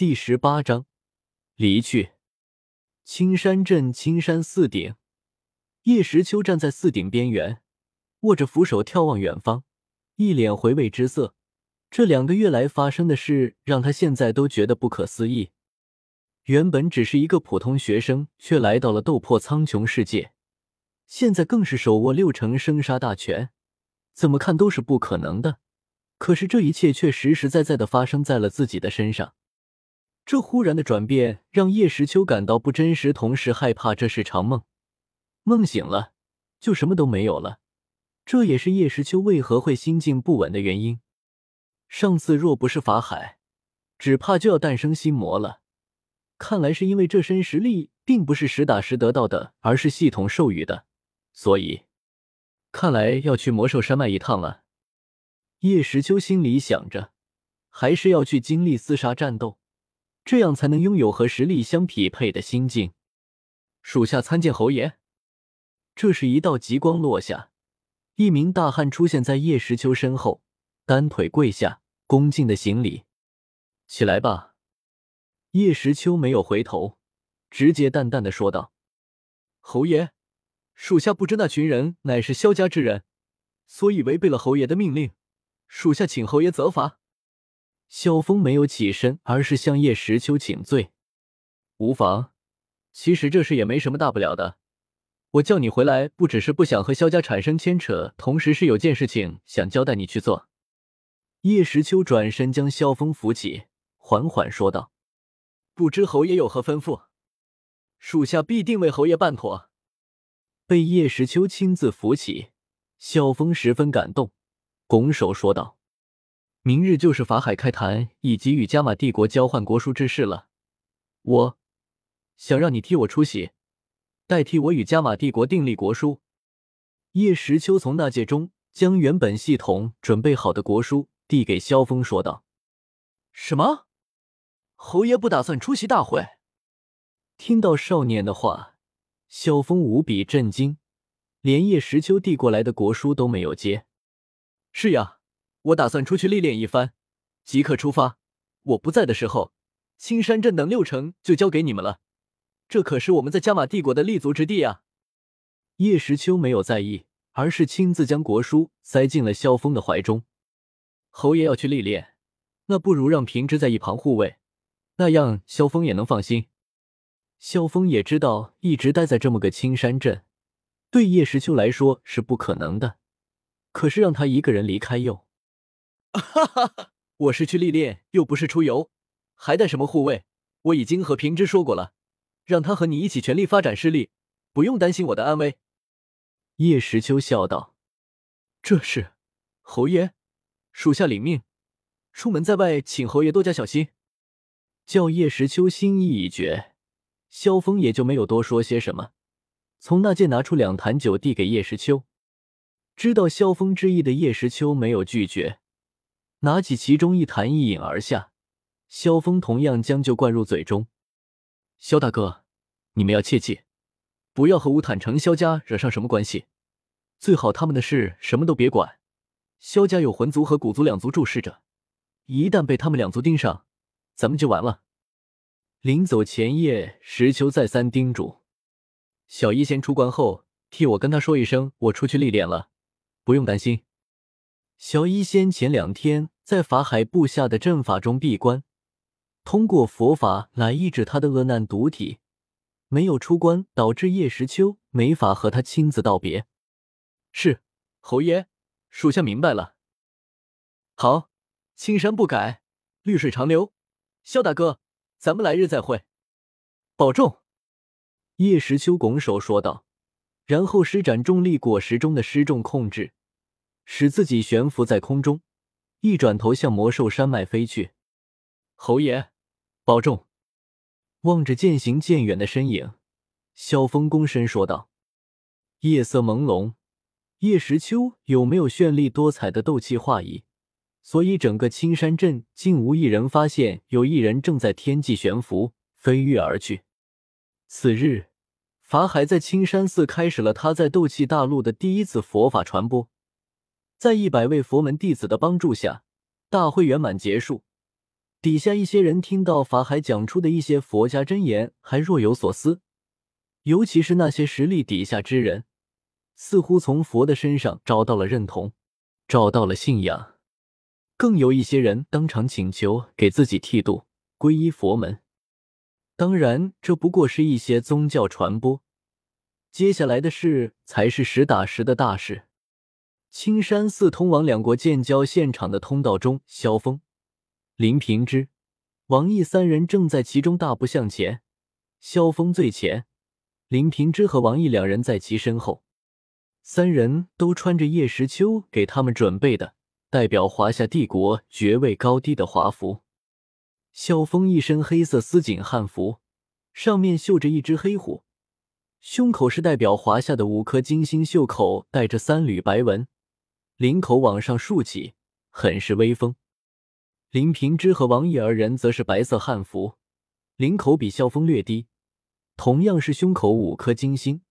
第十八章离去。青山镇青山寺顶，叶时秋站在寺顶边缘，握着扶手眺望远方，一脸回味之色。这两个月来发生的事，让他现在都觉得不可思议。原本只是一个普通学生，却来到了斗破苍穹世界，现在更是手握六成生杀大权，怎么看都是不可能的。可是这一切却实实在在的发生在了自己的身上。这忽然的转变让叶时秋感到不真实，同时害怕这是场梦。梦醒了，就什么都没有了。这也是叶时秋为何会心境不稳的原因。上次若不是法海，只怕就要诞生心魔了。看来是因为这身实力并不是实打实得到的，而是系统授予的，所以看来要去魔兽山脉一趟了。叶时秋心里想着，还是要去经历厮杀战斗，这样才能拥有和实力相匹配的心境。属下参见侯爷。这时，一道极光落下，一名大汉出现在叶时秋身后，单腿跪下，恭敬的行礼：“起来吧。”叶时秋没有回头，直接淡淡的说道：“侯爷，属下不知那群人乃是萧家之人，所以违背了侯爷的命令。”属下请侯爷责罚。萧峰没有起身，而是向叶时秋请罪。无妨，其实这事也没什么大不了的。我叫你回来，不只是不想和萧家产生牵扯，同时是有件事情想交代你去做。叶时秋转身将萧峰扶起，缓缓说道：“不知侯爷有何吩咐，属下必定为侯爷办妥。”被叶时秋亲自扶起，萧峰十分感动。拱手说道：“明日就是法海开坛以及与加玛帝国交换国书之事了。我想让你替我出席，代替我与加玛帝国订立国书。”叶时秋从纳戒中将原本系统准备好的国书递给萧峰，说道：“什么？侯爷不打算出席大会？”听到少年的话，萧峰无比震惊，连叶时秋递过来的国书都没有接。是呀，我打算出去历练一番，即刻出发。我不在的时候，青山镇等六城就交给你们了。这可是我们在加玛帝国的立足之地啊！叶时秋没有在意，而是亲自将国书塞进了萧峰的怀中。侯爷要去历练，那不如让平之在一旁护卫，那样萧峰也能放心。萧峰也知道，一直待在这么个青山镇，对叶时秋来说是不可能的。可是让他一个人离开又，哈哈哈！我是去历练，又不是出游，还带什么护卫？我已经和平之说过了，让他和你一起全力发展势力，不用担心我的安危。叶时秋笑道：“这是侯爷，属下领命。出门在外，请侯爷多加小心。”叫叶时秋心意已决，萧峰也就没有多说些什么，从那件拿出两坛酒递给叶时秋。知道萧峰之意的叶时秋没有拒绝，拿起其中一坛一饮而下。萧峰同样将酒灌入嘴中。萧大哥，你们要切记，不要和乌坦城萧家惹上什么关系，最好他们的事什么都别管。萧家有魂族和古族两族注视着，一旦被他们两族盯上，咱们就完了。临走前，夜，石秋再三叮嘱：“小医仙出关后，替我跟他说一声，我出去历练了。”不用担心，小医仙前两天在法海布下的阵法中闭关，通过佛法来抑制他的恶难毒体，没有出关，导致叶时秋没法和他亲自道别。是侯爷，属下明白了。好，青山不改，绿水长流。萧大哥，咱们来日再会，保重。叶时秋拱手说道，然后施展重力果实中的失重控制。使自己悬浮在空中，一转头向魔兽山脉飞去。侯爷，保重！望着渐行渐远的身影，萧峰躬身说道。夜色朦胧，叶时秋有没有绚丽多彩的斗气画意？所以整个青山镇竟无一人发现有一人正在天际悬浮，飞跃而去。次日，法海在青山寺开始了他在斗气大陆的第一次佛法传播。在一百位佛门弟子的帮助下，大会圆满结束。底下一些人听到法海讲出的一些佛家真言，还若有所思。尤其是那些实力底下之人，似乎从佛的身上找到了认同，找到了信仰。更有一些人当场请求给自己剃度，皈依佛门。当然，这不过是一些宗教传播。接下来的事才是实打实的大事。青山寺通往两国建交现场的通道中，萧峰。林平之、王毅三人正在其中大步向前，萧峰最前，林平之和王毅两人在其身后。三人都穿着叶时秋给他们准备的代表华夏帝国爵位高低的华服。萧峰一身黑色丝锦汉服，上面绣着一只黑虎，胸口是代表华夏的五颗金星，袖口带着三缕白纹，领口往上竖起，很是威风。林平之和王毅二人则是白色汉服，领口比萧峰略低，同样是胸口五颗金星，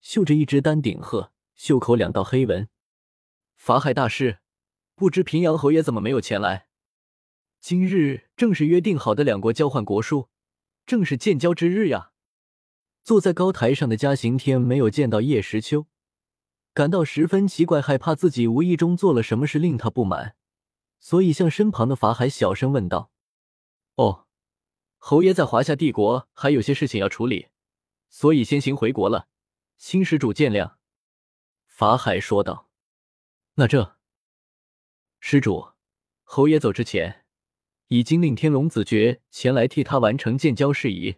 绣着一只丹顶鹤，袖口两道黑纹。法海大师，不知平阳侯爷怎么没有前来？今日正是约定好的两国交换国书，正是建交之日呀！坐在高台上的嘉行天没有见到叶时秋，感到十分奇怪，害怕自己无意中做了什么事令他不满。所以，向身旁的法海小声问道：“哦，侯爷在华夏帝国还有些事情要处理，所以先行回国了，新施主见谅。”法海说道：“那这，施主，侯爷走之前，已经令天龙子爵前来替他完成建交事宜。”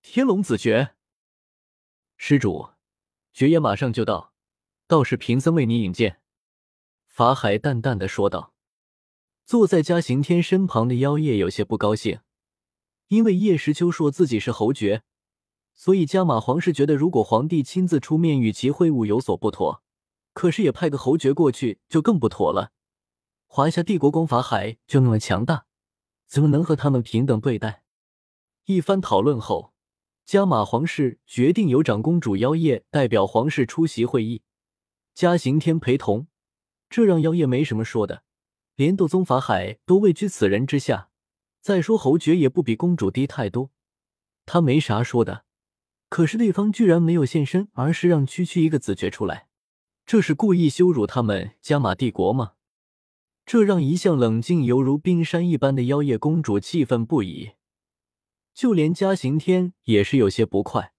天龙子爵，施主，爵爷马上就到，倒是贫僧为你引荐。”法海淡淡的说道。坐在嘉刑天身旁的妖夜有些不高兴，因为叶时秋说自己是侯爵，所以加玛皇室觉得如果皇帝亲自出面与其会晤有所不妥，可是也派个侯爵过去就更不妥了。华夏帝国公法海就那么强大，怎么能和他们平等对待？一番讨论后，加玛皇室决定由长公主妖夜代表皇室出席会议，嘉刑天陪同，这让妖夜没什么说的。连斗宗法海都位居此人之下，再说侯爵也不比公主低太多，他没啥说的。可是对方居然没有现身，而是让区区一个子爵出来，这是故意羞辱他们加玛帝国吗？这让一向冷静犹如冰山一般的妖夜公主气愤不已，就连嘉刑天也是有些不快。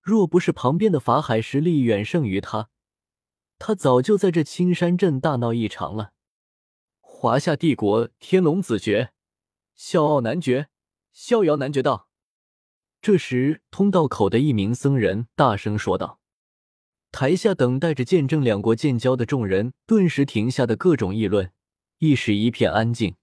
若不是旁边的法海实力远胜于他，他早就在这青山镇大闹一场了。华夏帝国天龙子爵，笑傲男爵，逍遥男爵道。这时，通道口的一名僧人大声说道：“台下等待着见证两国建交的众人顿时停下的各种议论，一时一片安静。”